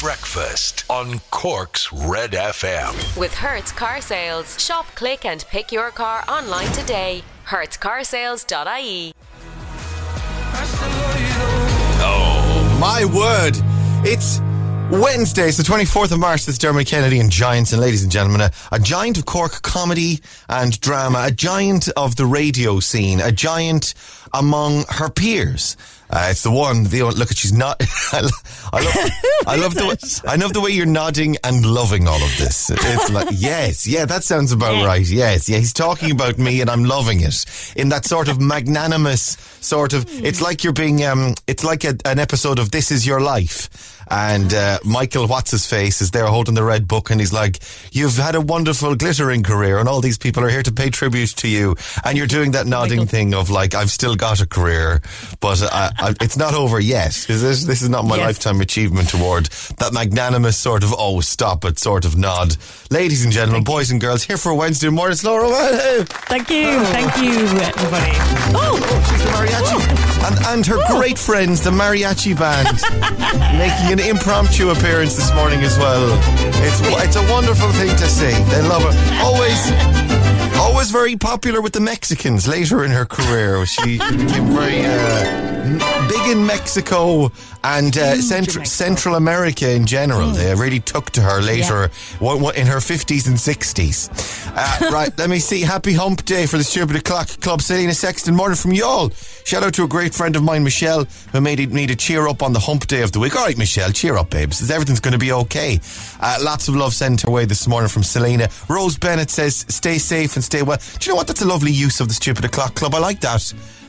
Breakfast on Cork's Red FM. With Hertz Car Sales. Shop, click, and pick your car online today. HertzCarsales.ie. Oh, my word. It's Wednesday, it's the 24th of March. This is Dermot Kennedy and Giants. And ladies and gentlemen, a, a giant of Cork comedy and drama, a giant of the radio scene, a giant among her peers. Uh, it's the one, the one, look at she's not. I, love, I love the way, I love the way you're nodding and loving all of this. It's like yes, yeah, that sounds about right. Yes, yeah, he's talking about me and I'm loving it in that sort of magnanimous sort of. It's like you're being. Um, it's like a, an episode of This Is Your Life and uh, Michael What's his face is there holding the red book, and he's like, "You've had a wonderful glittering career, and all these people are here to pay tribute to you." And you're doing that nodding Michael. thing of like, "I've still got a career, but I, I, it's not over yet." Is this this is not my yes. lifetime achievement award? That magnanimous sort of "Oh, stop it" sort of nod. Ladies and gentlemen, Thank boys and girls, here for Wednesday morning. It's Laura. Thank you, oh. thank you, everybody. Oh, oh she's the mariachi, oh. and and her oh. great friends, the mariachi band, making an impromptu appearance this morning as well. It's it's a wonderful thing to see. They love her. Always, always very popular with the Mexicans. Later in her career, she became very uh, big in Mexico and uh, Central, Central America in general. They really took to her later yeah. in her 50s and 60s. Uh, right, let me see. Happy hump day for the Stupid O'Clock Club. Selena Sexton, morning from y'all. Shout out to a great friend of mine, Michelle, who made me to cheer up on the hump day of the week. All right, Michelle, cheer up, babes. Everything's going to be okay. Uh, lots of love sent her way this morning from Selena. Rose Bennett says, stay safe and stay well. Do you know what? That's a lovely use of the Stupid O'Clock Club. I like that.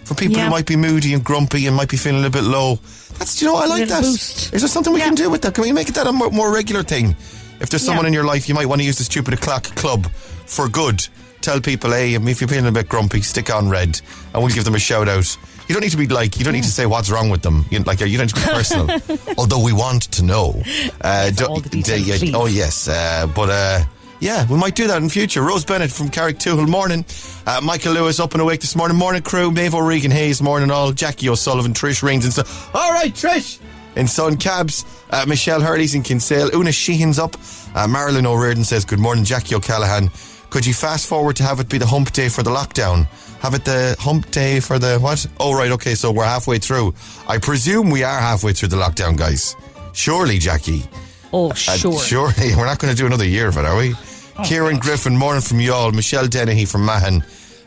For people yeah. who might be moody and grumpy and might be feeling a little bit low that's, you know, I like that. Boost. Is there something we yeah. can do with that? Can we make that a more, more regular thing? If there's someone yeah. in your life, you might want to use the Stupid O'Clock Club for good. Tell people, hey, if you're feeling a bit grumpy, stick on red, and we'll give them a shout out. You don't need to be like, you don't need to say what's wrong with them. You, like, you don't need to be personal. Although we want to know. Uh, the details, uh, oh, yes. Uh, but, uh, yeah, we might do that in future. Rose Bennett from Carrick Carricktwohill, morning. Uh, Michael Lewis up and awake this morning. Morning crew. Maeve O'Regan Hayes, morning all. Jackie O'Sullivan, Trish Rings, and so. All right, Trish! In Sun Cabs, uh, Michelle Hurley's in Kinsale. Una Sheehan's up. Uh, Marilyn O'Riordan says, Good morning, Jackie O'Callaghan. Could you fast forward to have it be the hump day for the lockdown? Have it the hump day for the what? Oh, right, okay, so we're halfway through. I presume we are halfway through the lockdown, guys. Surely, Jackie. Oh, sure. Uh, surely. We're not going to do another year of it, are we? Oh, Kieran gosh. Griffin, morning from y'all. Michelle Dennehy from Mahon.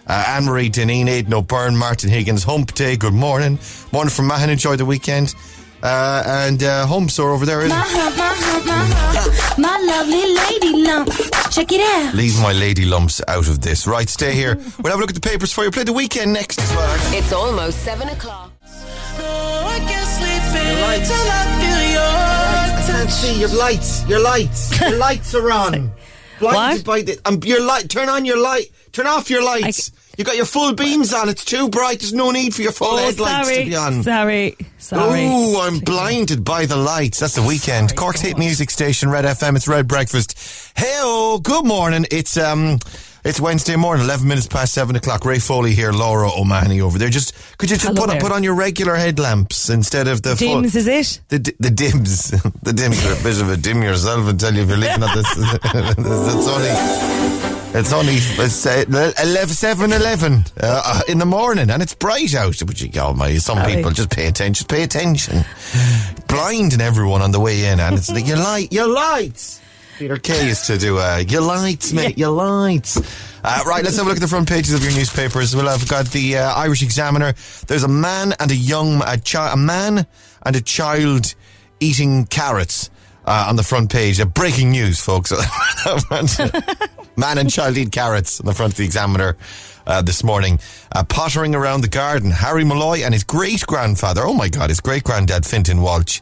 Uh, Anne Marie Deneen, Aidan O'Byrne, Martin Higgins, Hump Day, good morning. Morning from Mahon, enjoy the weekend. Uh, and uh, home store over there. My, my, my, my, lovely lady lumps. Check it out. Leave my lady lumps out of this. Right, stay here. We'll have a look at the papers for you. Play the Weeknd next as well. It's almost seven o'clock. I can't see your lights. Your lights. Your lights are on. blinded what? by the. Um, your light. Turn on your light. Turn off your lights. You got your full beams on. It's too bright. There's no need for your full oh, headlights sorry, to be on. Sorry, sorry. Oh, I'm blinded by the lights. That's the Weeknd. Sorry, Cork's hit music station, Red FM. It's Red Breakfast. Hey, oh, good morning. It's um. It's Wednesday morning, 11 minutes past 7 o'clock. Ray Foley here, Laura O'Mahony over there. Just Could you just put, put on your regular headlamps instead of the... Dims, full, is it? The, the dims. the dims are a bit of a dim yourself and tell you if you're looking at this. it's only... It's only it's, uh, 11, 7 11 uh, in the morning and it's bright out. But you go, my, some people just pay attention, just pay attention. Blinding everyone on the way in and it's like, your light, your lights. Peter Kay used to do uh, your lights, mate, your lights. Uh, right, let's have a look at the front pages of your newspapers. Well, I've got the uh, Irish Examiner. There's a man and a young, a, chi- a man and a child eating carrots uh, on the front page. Uh, breaking news, folks. man and child eat carrots on the front of the Examiner. Uh, this morning, uh, pottering around the garden. Harry Molloy and his great grandfather, oh my God, his great granddad, Fintan Walsh,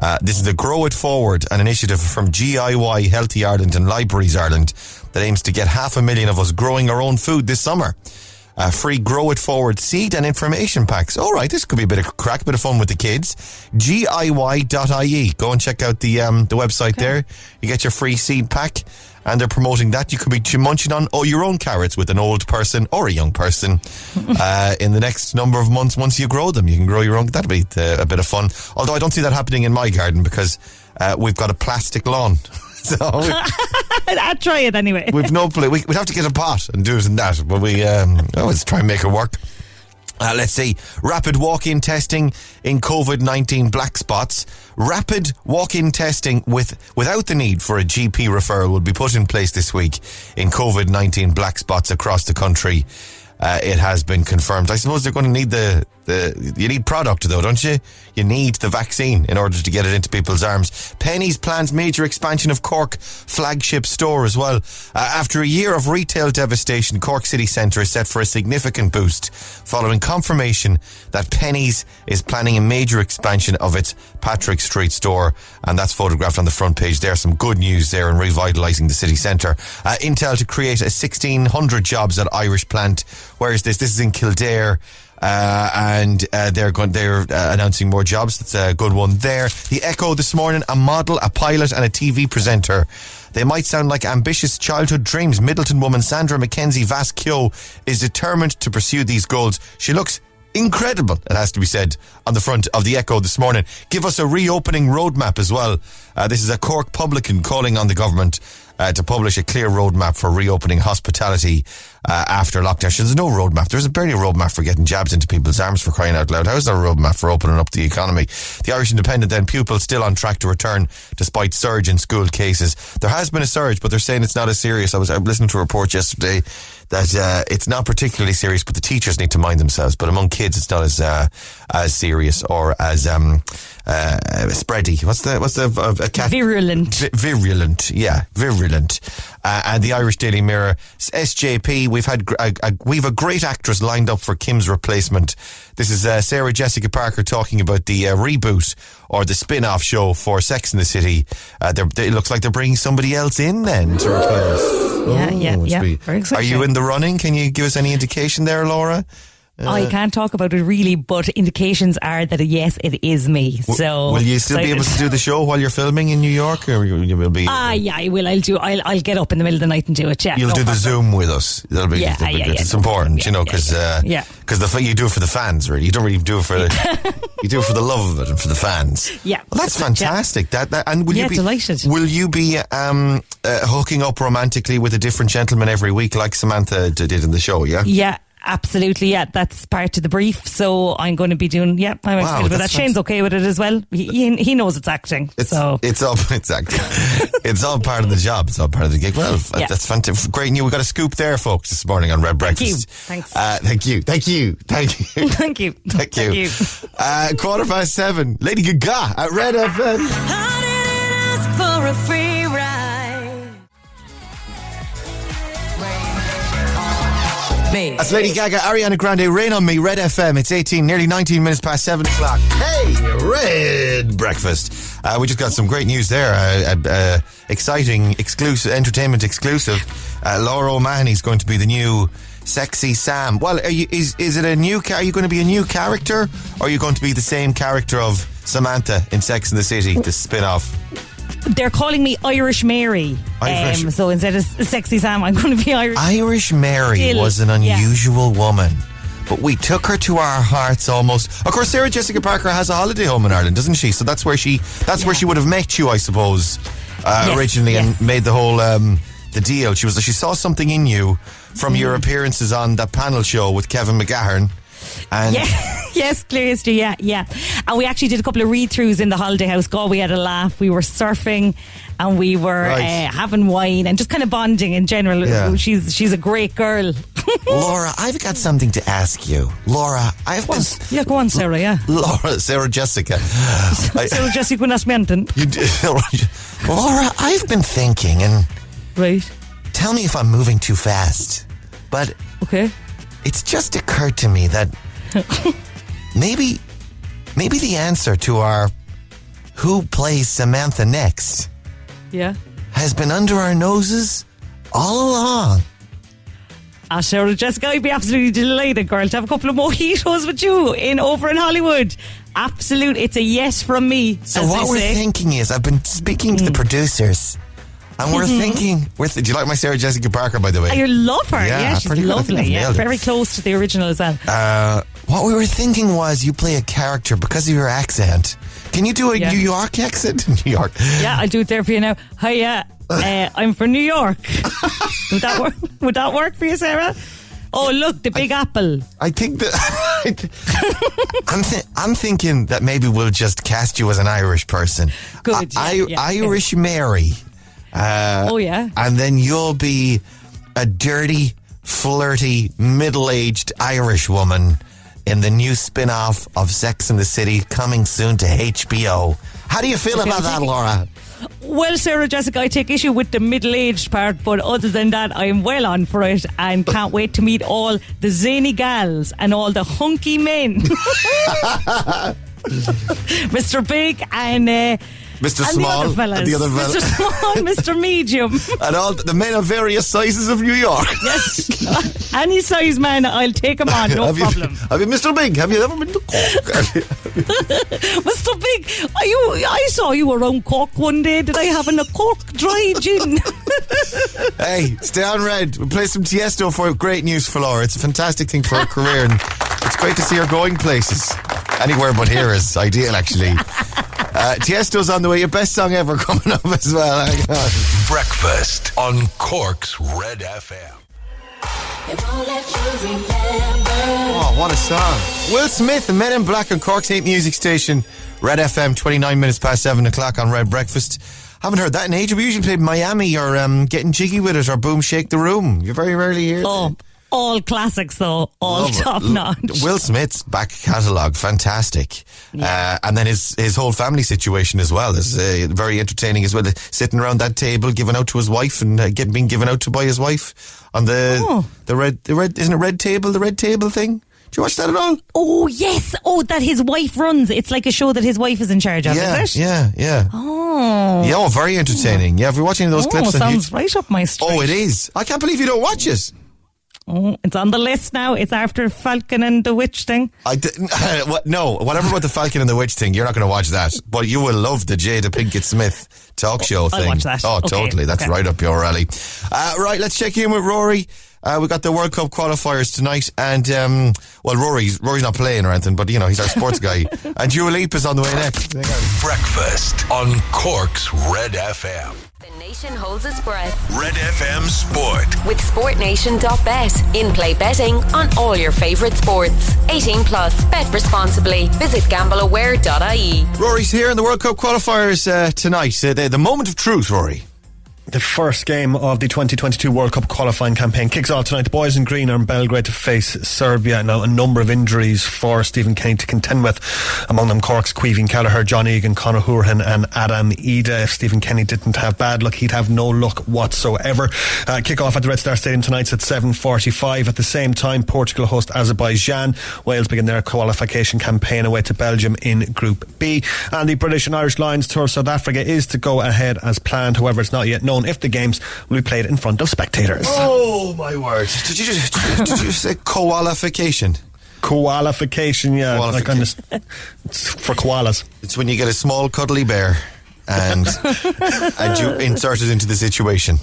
uh, this is the Grow It Forward, an initiative from GIY Healthy Ireland and Libraries Ireland that aims to get half a million of us growing our own food this summer. uh, free Grow It Forward seed and information packs. All right, this could be a bit of crack, bit of fun with the kids. GIY.ie. Go and check out the um, the website there. You get your free seed pack. And they're promoting that. You could be munching on oh, your own carrots with an old person or a young person uh, in the next number of months. Once you grow them, you can grow your own. That'd be uh, a bit of fun. Although I don't see that happening in my garden because uh, we've got a plastic lawn. so we, I'd try it anyway. we've no We, we'd have to get a pot and do it in that. But we um, always try and make it work. Uh, let's see. Rapid walk-in testing in COVID-19 black spots. Rapid walk-in testing with without the need for a GP referral will be put in place this week in COVID-19 black spots across the country. Uh, it has been confirmed. I suppose they're going to need the, the, you need product though, don't you? You need the vaccine in order to get it into people's arms. Penneys plans major expansion of Cork flagship store as well. Uh, after a year of retail devastation, Cork City Centre is set for a significant boost following confirmation that Penneys is planning a major expansion of its Patrick Street store. And that's photographed on the front page there. Some good news there in revitalising the city centre. Uh, Intel to create a 1600 jobs at Irish plant. Where is this? This is in Kildare. Uh, and uh, they're going, they're uh, announcing more jobs. That's a good one there. The Echo this morning: a model, a pilot, and a TV presenter. They might sound like ambitious childhood dreams. Midleton woman Sandra Mackenzie Vasquio is determined to pursue these goals. She looks incredible, it has to be said, on the front of the Echo this morning. Give us a reopening roadmap as well. Uh, this is a Cork publican calling on the government uh, to publish a clear roadmap for reopening hospitality uh, after lockdown. There's no roadmap. There's a barely a roadmap for getting jabs into people's arms for crying out loud. How is there a roadmap for opening up the economy? The Irish Independent then pupils still on track to return despite surge in school cases. There has been a surge, but they're saying it's not as serious. I was, I listening to a report yesterday that uh, it's not particularly serious, but the teachers need to mind themselves. But among kids, it's not as uh, as serious or as um, uh, spready. What's the what's the uh, a cat? Virulent. Vi- virulent, yeah, virulent. Uh, and the Irish Daily Mirror, SJP. We've had a, a, we've a great actress lined up for Kim's replacement. This is uh, Sarah Jessica Parker talking about the uh, reboot or the spin-off show for Sex in the City. Uh, they're- it looks like they're bringing somebody else in then to replace. Yeah, yeah, yeah. Very Are you in the running? Can you give us any indication there, Laura? I can't talk about it really, but indications are that yes, it is me. So Will you still be able to do the show while you're filming in New York, or you, you will be? Ah, yeah, I will. I'll do. I'll, I'll get up in the middle of the night and do it. Yeah, You'll no do the. Zoom with us. That'll be, Yeah, that'll be yeah, good. yeah, it's no important, you know, because yeah, because the you do it for the fans, really. You don't really do it for the you do it for the love of it and for the fans. Yeah. well, that's fantastic. That, that and will you be delighted. Will you be um, uh, hooking up romantically with a different gentleman every week, like Samantha did in the show? Yeah. Yeah. Absolutely, yeah, that's part of the brief. So I'm going to be doing, yeah, I'm excited with that. that's Shane's okay with it as well. He, he, he knows it's acting. It's so it's all it's act- it's all part of the job. It's all part of the gig. Well, f- Yeah. that's fantastic. Great news. We got a scoop there, folks, this morning on Red Breakfast. Thank you. Thanks. Uh, thank you. Thank you. Thank you. thank you. Thank you. Uh, quarter past seven. Lady Gaga at Red FM. I didn't ask for a free ride. That's Lady Gaga, Ariana Grande, Rain on Me, Red FM. It's 18, nearly 19 minutes past 7 o'clock. Hey, Red Breakfast. Uh, we just got some great news there. Uh, uh, uh, exciting, exclusive, entertainment exclusive. Uh, Laura O'Mahony's going to be the new Sexy Sam. Well, are you, is, is it a new, ca- are you going to be a new character? Or are you going to be the same character of Samantha in Sex in the City, the spin off? They're calling me Irish Mary. Irish- Um, so instead of Sexy Sam, I'm going to be Irish. Irish Mary Still, was an yeah. unusual woman. But we took her to our hearts almost. Of course, Sarah Jessica Parker has a holiday home in Ireland, doesn't she? So that's where she that's where she would have met you, I suppose, uh, Yes, originally, yes. and made the whole um, the deal. She was she saw something in you from Mm. your appearances on that panel show with Kevin McGahern, and Yeah, yes, clear history. Yeah, yeah. And we actually did a couple of read throughs in the holiday house. God, we had a laugh. We were surfing, and we were Right. uh, having wine and just kind of bonding in general. Yeah. She's she's a great girl. Laura, I've got something to ask you. Laura, I've been yeah, go on, Sarah. Yeah, Laura, Sarah Jessica. Sarah Jessica did- Laura, I've been thinking and. Right. Tell me if I'm moving too fast. But Okay. It's just occurred to me that maybe maybe the answer to our who plays Samantha next Yeah. has been under our noses all along. Ah, sure, Jessica, I'd be absolutely delighted, girl, to have a couple of mojitos with you in over in Hollywood. Absolute, it's a yes from me. So what we're thinking is, I've been speaking to Mm. the producers, and we're thinking. We're th- do you like my Sarah Jessica Parker, by the way? I love her. Yeah, Yeah, she's pretty. I lovely. Yeah, very close to the original as well. Uh, what we were thinking was, you play a character because of your accent. Can you do a Yeah. New York accent? New York. Yeah, I'll do it there for you now. Hiya, uh, I'm from New York. would that work? Would that work for you, Sarah? Oh, look, the Big Apple. I think that I'm, th- I'm thinking that maybe we'll just cast you as an Irish person. Good, yeah, I- yeah, Irish Mary. Uh, Oh, yeah. And then you'll be a dirty, flirty, middle-aged Irish woman in the new spin-off of Sex and the City coming soon to HBO. How do you feel about that. Laura? Well, Sarah Jessica, I take issue with the middle aged part, but other than that, I'm well on for it and can't wait to meet all the zany gals and all the hunky men. Mr. Big and. Uh, Mr. and Small the other and the other. Mr. Small, Mr. Medium. And all the men of various sizes of New York. Yes. Any size man, I'll take him on, no have problem. You, have you, Mr. Big? Have you ever been to Cork? Mr. Big, are you, I saw you around Cork one day. Did I have a Cork dry gin? Hey, stay on red. We'll play some Tiesto for great news for Laura. It's a fantastic thing for her career, and it's great to see her going places. Anywhere but here is ideal, actually. Uh, Tiesto's on the way. Your best song ever coming up as well. Hang on. Breakfast on Cork's Red FM. Oh, what a song. Will Smith and Men in Black on Cork's 8 music station. Red FM, 29 minutes past 7 o'clock on Red Breakfast. Haven't heard that in ages. We usually play Miami or um, Getting Jiggy With It or Boom Shake the Room. You very rarely hear oh, that. All classics though, all Love top notch. Will Smith's back catalogue, fantastic. Uh, and then his his whole family situation as well is uh, very entertaining as well. Sitting around that table, giving out to his wife and uh, get, being given out to by his wife on the Oh. the red the red isn't it red table the red table thing. Do you watch that at all? Oh yes, oh that his wife runs. It's like a show that his wife is in charge of. yeah, is it? yeah, yeah. Oh, Yeah, oh, very entertaining. Yeah, if you're watching those oh clips, on sounds YouTube- right up my street. oh, it is. I can't believe you don't watch it. Oh, it's on the list now. It's after Falcon and the Witch thing. I didn't, what, no, whatever about the Falcon and the Witch thing, you're not going to watch that. But you will love the Jada Pinkett Smith talk show I'll thing. watch that. Oh, Okay, totally. That's okay. right up your alley. Uh, right, let's check in with Rory. Uh, we got the World Cup qualifiers tonight, and um, well, Rory's Rory's not playing or anything, but you know he's our sports guy. And Dua Lipa's on the way next. Breakfast on Cork's Red FM. The nation holds its breath Red FM Sport. with SportNation.bet. In play betting on all your favourite sports. 18 plus. Bet responsibly. Visit gambleaware.ie. Rory's here in the World Cup qualifiers uh, tonight. Uh, the, the moment of truth, Rory. The first game of the 2022 World Cup qualifying campaign kicks off tonight. The boys in green are in Belgrade to face Serbia. Now, a number of injuries for Stephen Kenny to contend with. Among them, Cork's Caoimhín Kelleher, John Egan, Conor Hourihane, and Adam Idah. If Stephen Kenny didn't have bad luck, he'd have no luck whatsoever. Uh, kick off at the Red Star Stadium tonight's at 7.45. At the same time, Portugal host Azerbaijan. Wales begin their qualification campaign away to Belgium in Group B. And the British and Irish Lions tour South Africa is to go ahead as planned. However, it's not yet known if the games will be played in front of spectators. Oh my word! Did you just did you say qualification? Qualification, yeah, like on this, it's for koalas. It's when you get a small cuddly bear and and you insert it into the situation.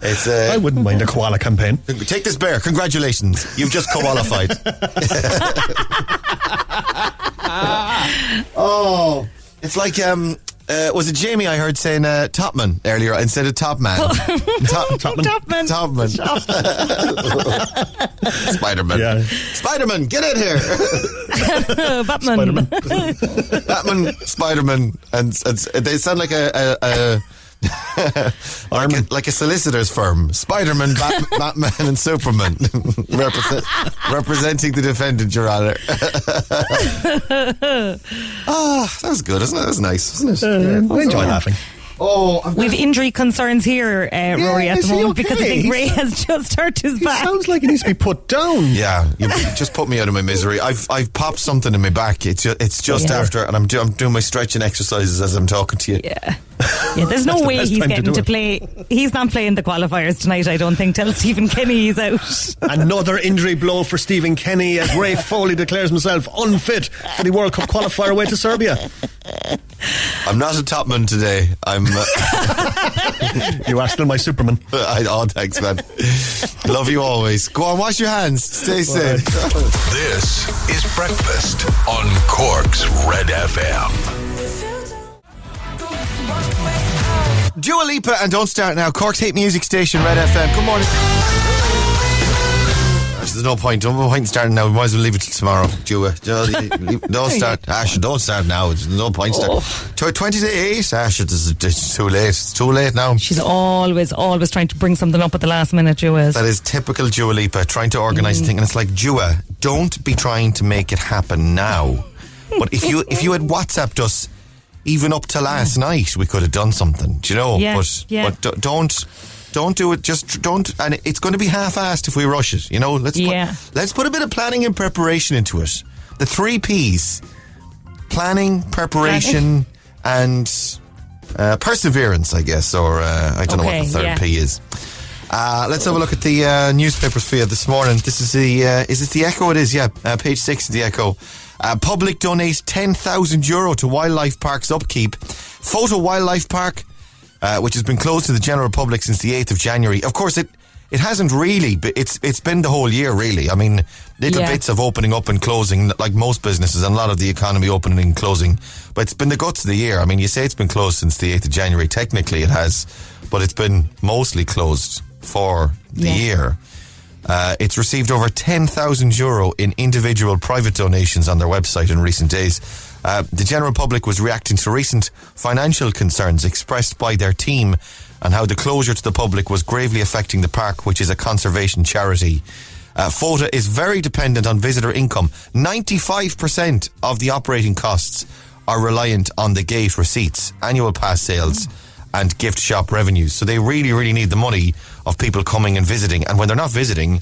It's I uh, wouldn't mind a koala campaign. take this bear. Congratulations, you've just qualified. oh, it's like um. Uh, was it Jamie I heard saying uh, Topman earlier instead of Top Man? Top, Topman. Topman. Topman. Spider-Man. Yeah. Spider-Man, get in here. Batman. Spider-Man. Batman, Spider-Man, and, and they sound like a, a, a like, a, like a solicitor's firm. Spider-Man, Bat, Batman, and Superman Represent, representing the defendant, Your Honor. Ah, that was good, isn't it? That was nice, wasn't it? I enjoy laughing. Oh, I'm We've injury concerns here, uh, Rory, at the he moment because I think Ray has just hurt his He back. sounds like he needs to be put down. Yeah, you just put me out of my misery. I've I've popped something in my back. It's ju- it's just Yeah. after, and I'm do- I'm doing my stretching exercises as I'm talking to you. Yeah. Yeah, there's no the way best he's time to getting to, play. He's not playing the qualifiers tonight, I don't think. till Stephen Kenny he's out. Another injury blow for Stephen Kenny as Ray Foley declares himself unfit for the World Cup qualifier away to Serbia. I'm not a topman today. I'm. Uh, You are still my Superman. I, oh, thanks, man. Love you always. Go on, wash your hands. Stay safe. This is Breakfast on Cork's Red FM. Dua Lipa and Don't Start Now. Cork's hate music station, Red FM. Good morning. There's no point. Don't no point in starting now. We might as well leave it till tomorrow. Dua. Don't start. Ash, don't start now. There's no point starting. Oh. Tw- 20 to 8. Ash, it's, it's too late. It's too late now. She's always, always trying to bring something up at the last minute, Joe is. That is typical Dua Lipa, trying to organise mm. a thing. And it's like, Dua, don't be trying to make it happen now. But if you if you had WhatsApped us even up to last night, we could have done something. Do you know? Yeah, but yeah. but do- don't don't do it. Just don't. And it's going to be half-assed if we rush it. You know. Let's Yeah. put, let's put a bit of planning and preparation into it. The three P's: planning, preparation, and uh, perseverance. I guess, or uh, I don't know what the third yeah. P is. Uh, let's have a look at the uh, newspapers for you this morning. This is the uh, is it the Echo? It is, yeah. Uh, page six of the Echo. Uh, public donate ten thousand euro to wildlife park's upkeep. Fota Wildlife Park, uh, which has been closed to the general public since the eighth of January. Of course, it it hasn't really. But it's it's been the whole year, really. I mean, little Yeah. bits of opening up and closing, like most businesses, and a lot of the economy opening and closing. But it's been the guts of the year. I mean, you say it's been closed since the eighth of January. Technically, it has, but it's been mostly closed for the Yeah. year. Uh, it's received over 10,000 euro in individual private donations on their website in recent days. Uh, the general public was reacting to recent financial concerns expressed by their team and how the closure to the public was gravely affecting the park, which is a conservation charity. Uh, FOTA is very dependent on visitor income. 95% of the operating costs are reliant on the gate receipts, annual pass sales, and gift shop revenues. So they really, really need the money of people coming and visiting. And when they're not visiting,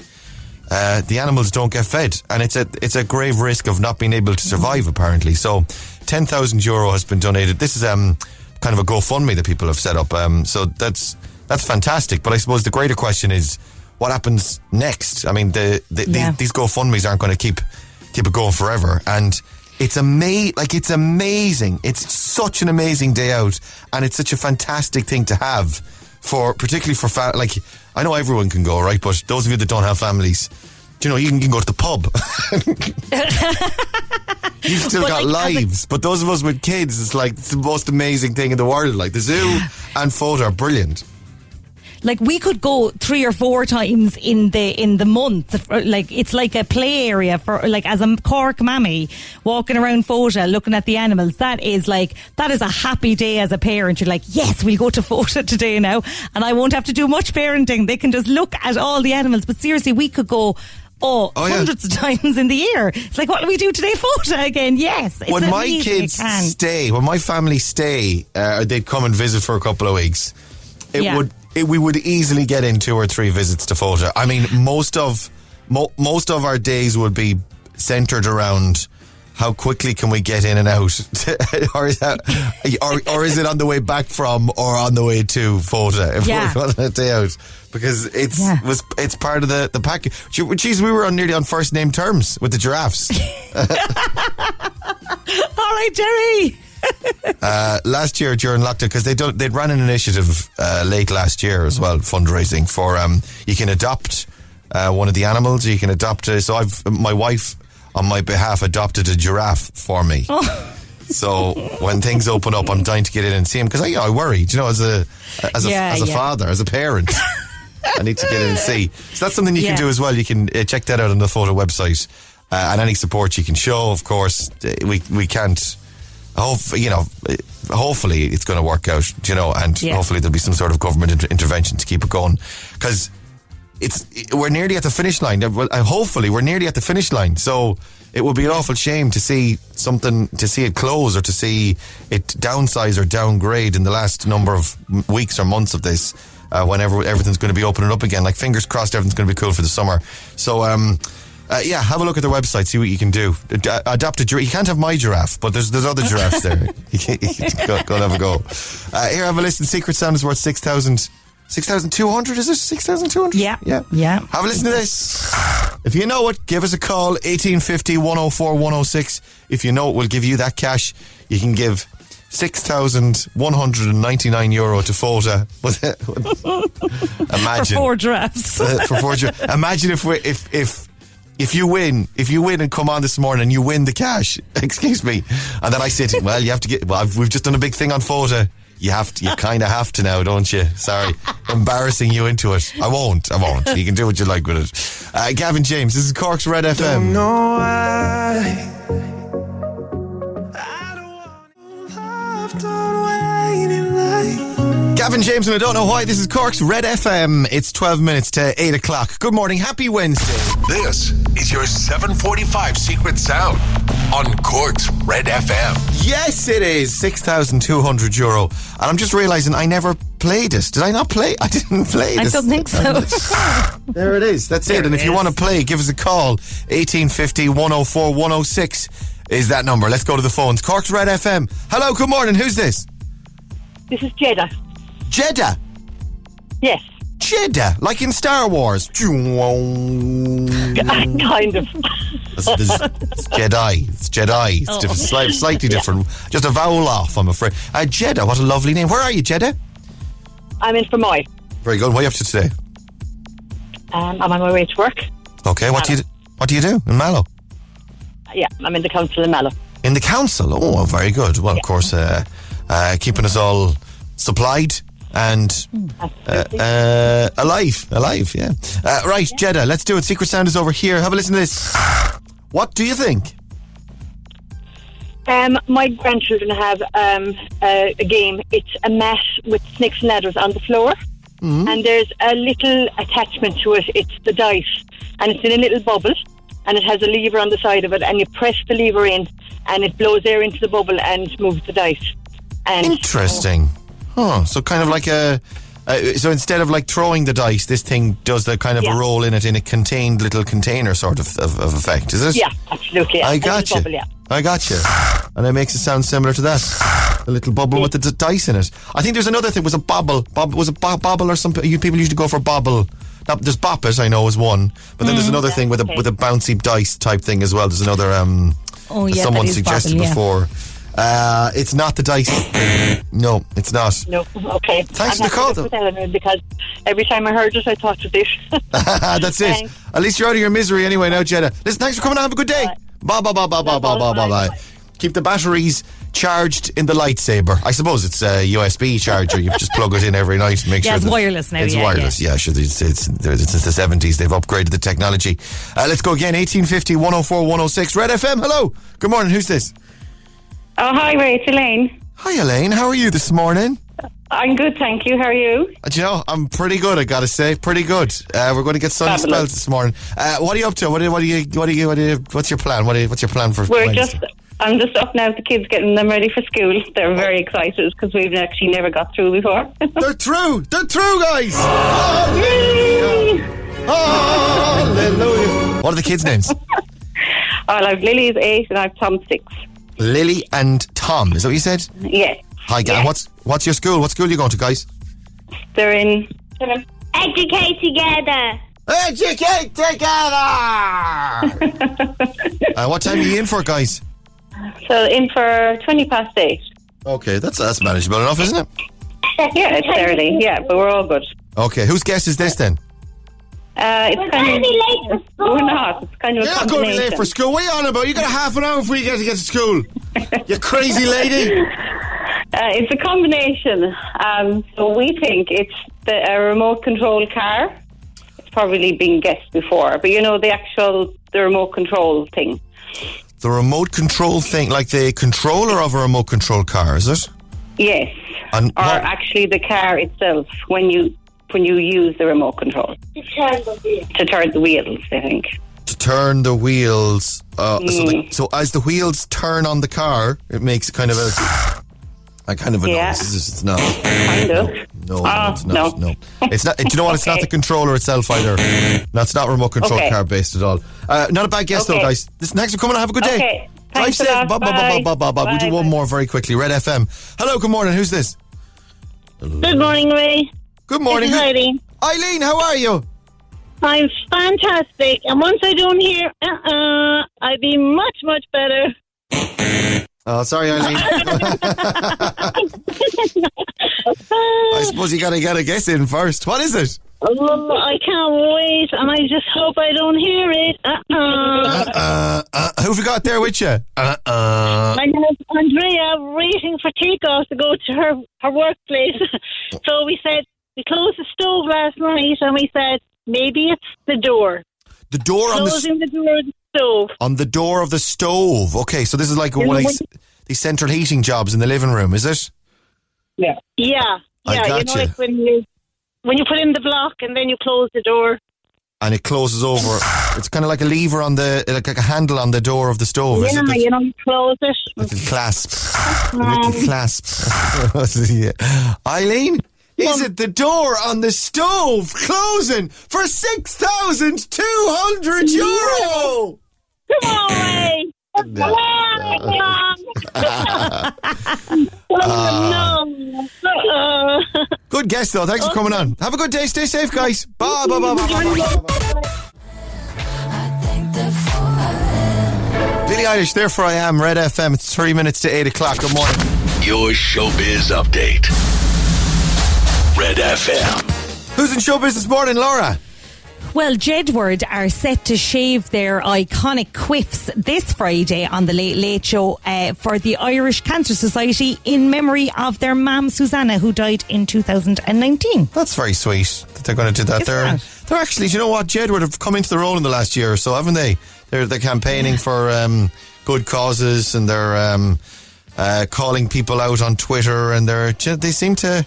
uh, the animals don't get fed, and it's a it's a grave risk of not being able to survive. Apparently, so ten thousand euro has been donated. This is um kind of a GoFundMe that people have set up. Um, so that's that's fantastic. But I suppose the greater question is what happens next. I mean, the, the, Yeah. these, these GoFundmes aren't going to keep keep it going forever, and it's ama- like it's amazing. It's such an amazing day out, and it's such a fantastic thing to have for particularly for fa- like I know everyone can go right, but those of you that don't have families, you know, you can, you can go to the pub. You've still But got like, as a- lives, but those of us with kids, it's like it's the most amazing thing in the world. Like the zoo and Fota are brilliant. Like we could go three or four times in the in the month like it's like a play area for like as a cork mammy walking around Fota looking at the animals that is like that is a happy day as a parent you're like yes we'll go to Fota today now and I won't have to do much parenting they can just look at all the animals but seriously we could go Oh, Oh, yeah. hundreds of times in the year. It's like, what do we do today? Fota again? Yes. It's when my kids stay, when my family stay, uh, they'd come and visit for a couple of weeks. It Yeah. would it, we would easily get in two or three visits to Fota. I mean, most of mo- most of our days would be centered around how quickly can we get in and out, or, is that, or or is it on the way back from or on the way to Fota if Yeah. we're on a day out? Because it's Yeah. was it's part of the the package. Geez, we were on nearly on first name terms with the giraffes. All right, Jerry. uh, last year during lockdown because they don't they'd ran an initiative uh, late last year as well fundraising for um you can adopt uh, one of the animals you can adopt uh, so I've my wife on my behalf adopted a giraffe for me. So when things open up I'm dying to get in and see him because I, you know, I worry you know as a as a, Yeah, as a yeah. father as a parent I need to get in and see. So that's something you Yeah. can do as well. You can uh, check that out on the Fota website. Uh, and any support you can show of course we we can't hope you know hopefully it's going to work out you know and Yeah. hopefully there'll be some sort of government inter- intervention to keep it going because it's we're nearly at the finish line well hopefully we're nearly at the finish line so it would be an awful shame to see something, to see it close or to see it downsize or downgrade in the last number of weeks or months of this. Uh, whenever everything's going to be opening up again, like fingers crossed, everything's going to be cool for the summer. So, um, uh, yeah, have a look at their website, see what you can do. Ad- uh, Adapt a giraffe. You can't have my giraffe, but there's there's other giraffes there. You can, you can go, go and have a go. Uh, here, have a listen. Secret Sound is worth 6,000. 6,200, is it? 6,200? Yeah. Yeah. Yeah. Have a listen to this. If you know it, give us a call, 1850 104 106. If you know it, we'll give you that cash. You can give 6,199 euro to FOTA. Imagine. For four drafts. Uh, for four dra- Imagine if we, if if if you win, if you win and come on this morning and you win the cash, excuse me, and then I say, to you, well, you have to get. Well, I've, we've just done a big thing on FOTA. You have to. You kind of have to now, don't you? Sorry, embarrassing you into it. I won't. I won't. You can do what you like with it. Uh, Gavin James, this is Cork's Red FM. Gavin James, and I don't know why. This is Cork's Red FM. It's 12 minutes to 8 o'clock. Good morning. Happy Wednesday. This is your 745 Secret Sound on Cork's Red FM. Yes, it is 6,200 euro. And I'm just realizing I never played it. Did I not play? I didn't play I this. don't think so. There it is. That's it. And if you want to play, give us a call. 1850 104 106 is that number. Let's go to the phones. Cork's Red FM. Hello, good morning. Who's this? This is Jeddah. Jeddah. Yes, Jeddah, like in Star Wars. kind of. It's, it's, it's Jedi. It's Jedi. It's different, slight, slightly different. Just a vowel off, I'm afraid. Uh, Jeddah, what a lovely name. Where are you, Jeddah? I'm in Fermoy. Very good. What are you up to today? Um, I'm on my way to work. Okay, what do you what do you do in Mallow? Yeah, I'm in the council in Mallow. In the council. Oh, very good. Well, of course, uh, uh, keeping us all supplied and uh, uh, alive, alive. Yeah. Uh, right, Jeddah. Let's do it. Secret Sound is over here. Have a listen to this. What do you think? Um, my grandchildren have um, a, a game. It's a mat with snakes and ladders on the floor, and there's a little attachment to it. It's the dice, and it's in a little bubble, and it has a lever on the side of it, and you press the lever in, and it blows air into the bubble and moves the dice. And Interesting. Oh, so kind of like a. Uh, so instead of like throwing the dice, this thing does the kind of Yeah. a roll in it in a contained little container sort of, of, of effect, is it? Yeah, absolutely. I A got little you. bubble, yeah. I got you. And it makes it sound similar to that. The little bubble with the d- dice in it. I think there's another thing. Was a bobble? Bob was it bo- bobble or something? You people usually go for bobble. Now, there's bop it, I know, is one. But then there's another thing with a with a bouncy dice type thing as well. There's another. um Oh, yeah, Someone that is suggested bobble, yeah. before. Uh, it's not the dice. no, it's not. No, okay. Thanks I'm for the call, happy because every time I heard it, I thought of this. That's it. Thanks. At least you're out of your misery anyway now, Jeddah. Listen, thanks for coming on. Have a good day. Bye, bye, bye, bye, bye, bye, bye, bye, bye. Keep the batteries charged in the lightsaber. I suppose it's a USB charger. You just plug it in every night and make Yeah, sure it's wireless now, It's yeah, wireless. Yeah, sure. It's, it's, it's, since the 70s, they've upgraded the technology. Uh, let's go again. 1850 104 106. Red FM. Hello. Good morning. Who's this? Oh, hi, Ray. It's Elaine. Hi, Elaine. How are you this morning? I'm good, thank you. How are you? Uh, Do you know, I'm pretty good. I gotta say, pretty good. Uh, we're going to get sunny Fabulous. spells this morning. Uh, what are you up to? What do, what do you? What do you? What do you? What's your plan? What do you, What's your plan for? We're just. I'm just up now with the kids, getting them ready for school. They're very excited because we've actually never got through before. They're through. They're through, guys. Hallelujah. Hallelujah. What are the kids' names? well, I've Lily's eight and I've Tom six. Lily and Tom. Is that what you said? Yes. Hi, guys. Yeah. What's What's your school? What school are you going to, guys? They're in. Educate together. Educate together. uh, what time are you in for, guys? So in for 20 past eight. Okay, that's that's manageable enough, isn't it? Yeah, it's early. Yeah, but we're all good. Okay, whose guess is this then? Uh, it's kind of. be late for school. We're not. It's kind of You're a not going to be late for school. What are you on about? You got a half an hour before you get to get to school. you crazy lady. Uh, it's a combination. Um, so we think it's the, a remote control car. It's probably been guessed before, but you know the actual the remote control thing. The remote control thing, like the controller of a remote control car, is it? Yes, And or what- actually the car itself when you when you use the remote control To turn the wheel. to turn the wheels. I think. to turn the wheels. Uh, so, the, so as the wheels turn on the car, it makes kind of a, a kind of a Yeah. noise. It's, it's not. Kind of. No, Ah, no, it's not. no. No, it's not. Do you know what? It's not the controller itself either. No, it's not remote control Okay. car based at all. Uh, not a bad guess though, Okay. guys. Listen, thanks for coming. Have a good day. Okay. Drive Thanks a safe. lot. Bob, Bob, Bob, Bye. Bob, Bob, Bob. We'll do Bye, one bye. more very quickly. Red FM. Hello. Good morning. Who's this? Good morning, Ray. Good morning. This is Eileen. Eileen, how are you? I'm fantastic. And once I don't hear, uh-uh, I'd be much, much better. Oh, sorry, Eileen. I suppose you gotta get a guess in first. What is it? Oh, I can't wait, and I just hope I don't hear it. Uh-uh. Uh, uh, who have you got there with you? Uh, uh. I have Andrea waiting for takeoff to go to her, her workplace. so we said, we closed the stove last night, and we said, maybe it's the door. The door on the s- Closing the door of the stove. on the door of the stove. Okay, so this is like one of these, central heating jobs in the living room, is it? Yeah. Yeah. I Yeah. You know, like when you when you put in the block and then you close the door. And it closes over. It's kind of like a lever on the, like, like a handle on the door of the stove. yeah, it? The- you know, you close it. little clasp. Little clasp. Yeah. Eileen, is it the door on the stove closing for 6,200 euro? Come on, Ray. Come on. Uh, Good guess, though. Thanks for coming on. Have a good day. Stay safe, guys. Bye, bye, bye, bye, bye, bye, bye, bye. Billie Eilish, therefore I am. Red FM. It's three minutes to eight o'clock. Good morning. Your showbiz update. Red FM. Who's in showbiz this morning, Laura? Well, Jedward are set to shave their iconic quiffs this Friday on the Late Late Show uh, for the Irish Cancer Society in memory of their mum Susanna, who died in 2019. That's very sweet that they're going to do that. Isn't they're it? they're actually, do you know what? Jedward have come into the role in the last year or so, haven't they? They're they're campaigning for um, good causes and they're um, uh, calling people out on Twitter and they're do you know, they seem to.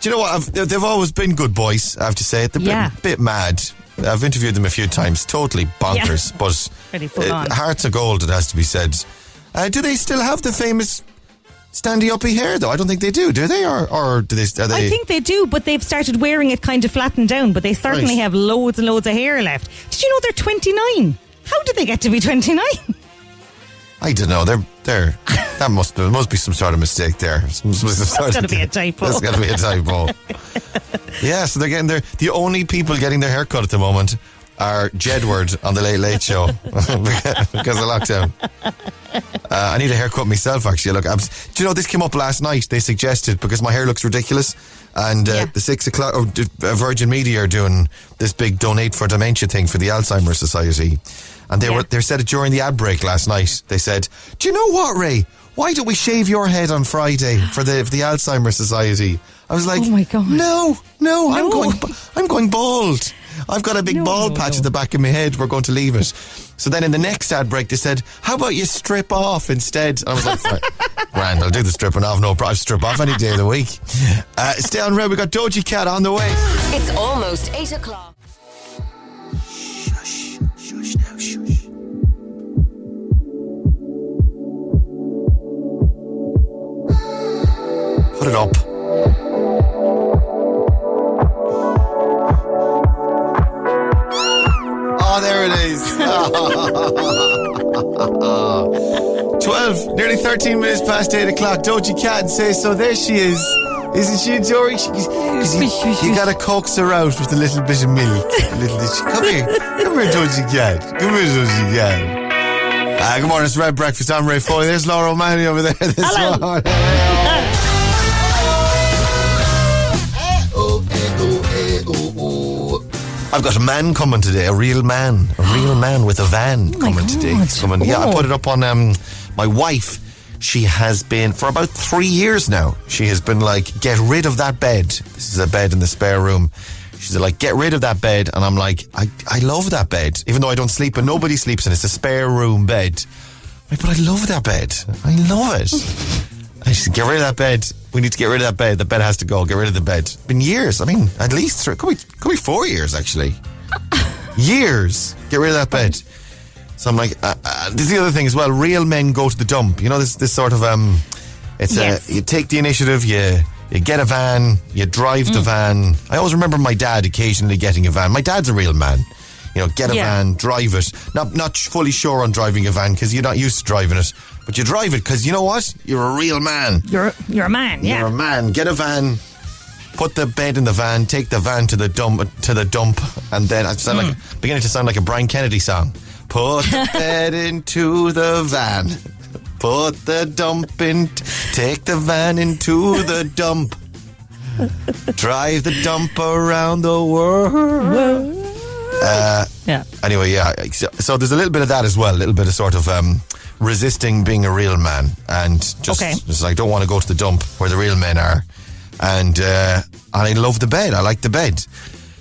Do you know what? I've, they've they've always been good boys. I have to say, they're a Yeah. bit, bit mad. I've interviewed them a few times. Totally bonkers, but Pretty full on. hearts of gold. It has to be said. Uh, do they still have the famous standy uppy hair though? I don't think they do. Do they? Or or do they? Are they? I think they do, but they've started wearing it kind of flattened down, but they certainly Right. have loads and loads of hair left. Did you know they're 29? How did they get to be 29? I don't know. They're they're that must there must be some sort of mistake there. Be sort gotta of- be a typo. Got to be a typo. yeah, so they're getting their the only people getting their hair cut at the moment are Jedward on the Late Late Show because of lockdown. Uh, I need a haircut myself. Actually, look, I'm, do you know this came up last night? They suggested because my hair looks ridiculous, and uh, Yeah. the six o'clock oh, d- uh, Virgin Media are doing this big donate for dementia thing for the Alzheimer's Society, and they Yeah. were they said it during the ad break last night. They said, "Do you know what, Ray? Why don't we shave your head on Friday for the for the Alzheimer's Society?" I was like, Oh my God. no, no, I'm going, I'm going bald. I've got a big No, bald no, patch no. at the back of my head. We're going to leave it. So then in the next ad break, they said, "How about you strip off instead?" I was like, "Fine, "Grand, I'll do the stripping off. No problem. I'll strip off any day of the week." Uh, stay on red. We got Doja Cat on the way. It's almost 8 o'clock. Put it up. Oh, there it is. 12, nearly 13 minutes past 8 o'clock. Doja Cat and say so. There she is. Isn't she adoring? She's, 'cause you, you gotta coax her out with a little bit of milk. A little bit. Come here. Come here, Doja Cat. Come here, Doja Cat. Ah, good morning, it's Red Breakfast. I'm Ray Foley. There's Laura O'Malley over there this Hello. I've got a man coming today, a real man, a real man with a van Oh coming today. God. He's coming. Yeah, I put it up on um, my wife. She has been for about three years now. She has been like, get rid of that bed. This is a bed in the spare room. She's like, get rid of that bed, and I'm like, I, I love that bed, even though I don't sleep and nobody sleeps in it. It's a spare room bed. Like, but I love that bed. I love it. I said, get rid of that bed. We need to get rid of that bed. The bed has to go. Get rid of the bed. It's been years. I mean, at least three, could be, could be four years actually. years. Get rid of that bed. So I'm like, uh, uh, this is the other thing as well. Real men go to the dump. You know, this this sort of um, it's Yes. a you take the initiative. You you get a van. You drive Mm. the van. I always remember my dad occasionally getting a van. My dad's a real man. You know, get a Yeah. van, drive it. Not not fully sure on driving a van because you're not used to driving it, but you drive it because you know what? You're a real man. You're you're a man, yeah. You're a man. Get a van. Put the bed in the van. Take the van to the dump. To the dump, and then I sound like beginning to sound like a Brian Kennedy song. Put the bed into the van. Put the dump in. Take the van into the dump. Drive the dump around the world. Uh, yeah. anyway, yeah. So, so there's a little bit of that as well. A little bit of sort of um, resisting being a real man, and just, Okay. just like don't want to go to the dump where the real men are. And uh, and I love the bed. I like the bed.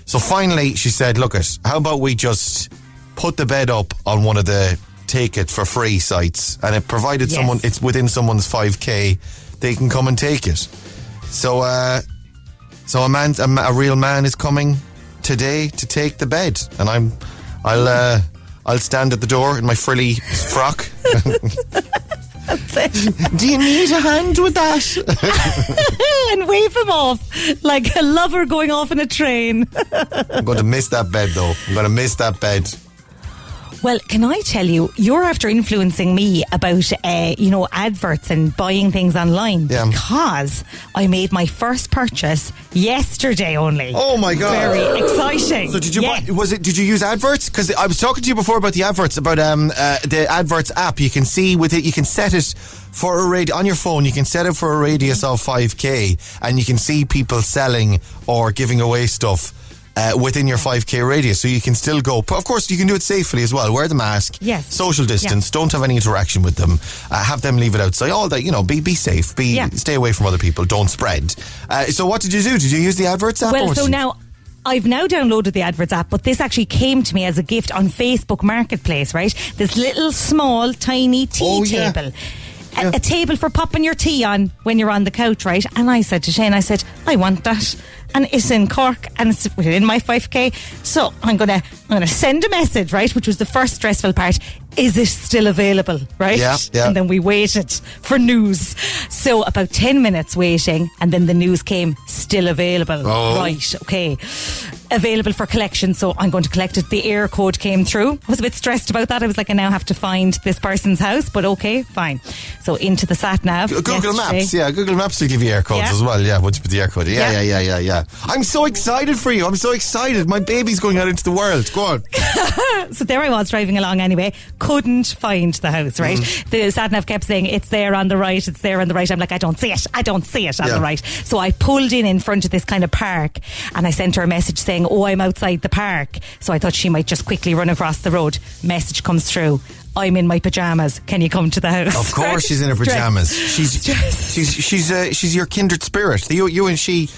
So finally, she said, "Look, it. How about we just put the bed up on one of the take it for free sites, and it provided Yes. someone it's within someone's five k, they can come and take it. So, uh, so a man, a, a real man is coming today to take the bed, and I'm, I'll, uh, I'll stand at the door in my frilly frock. Do you need a hand with that? and wave him off like a lover going off in a train. I'm going to miss that bed, though. I'm going to miss that bed. Well, can I tell you, you're after influencing me about, uh, you know, adverts and buying things online Yeah. because I made my first purchase yesterday only. Oh my god! Very exciting. So did you Yes. buy, was it? Did you use adverts? Because I was talking to you before about the adverts about um uh, the adverts app. You can see with it, you can set it for a radi on your phone. You can set it for a radius of five k, and you can see people selling or giving away stuff. Uh, within your 5k radius, so you can still go. But of course, you can do it safely as well. Wear the mask, Yes. social distance. Don't have any interaction with them. Uh, have them leave it outside. All that, you know. Be be safe. Be Yeah. stay away from other people. Don't spread. Uh, so, what did you do? Did you use the adverts app? Well, so now I've now downloaded the adverts app, but this actually came to me as a gift on Facebook Marketplace, right? This little small tiny tea Oh, table. A, Yeah. a table for popping your tea on when you're on the couch, right? And I said to Shane, I said, I want that. And it's in Cork and it's within my 5k. So I'm gonna I'm gonna send a message, right? Which was the first stressful part. Is it still available? Right? Yeah, yeah. And then we waited for news. So about 10 minutes waiting, and then the news came still available. Oh. Right, okay. Available for collection, so I'm going to collect it. The air code came through. I was a bit stressed about that. I was like, I now have to find this person's house, but okay, fine. So into the sat nav. Google yesterday. Maps, yeah, Google Maps will give you air codes Yeah. as well. Yeah, once you put the air code. Yeah, yeah, Yeah. yeah, yeah, yeah. I'm so excited for you. I'm so excited. My baby's going out into the world. Go on. So there I was driving along anyway. Couldn't find the house, right? Mm. The sat nav kept saying, it's there on the right, it's there on the right. I'm like, I don't see it. I don't see it on Yeah. the right. So I pulled in in front of this kind of park and I sent her a message saying, oh, I'm outside the park. So I thought she might just quickly run across the road. Message comes through. I'm in my pajamas. Can you come to the house? Of course, she's in her pajamas. She's she's she's uh, she's your kindred spirit. You you and she.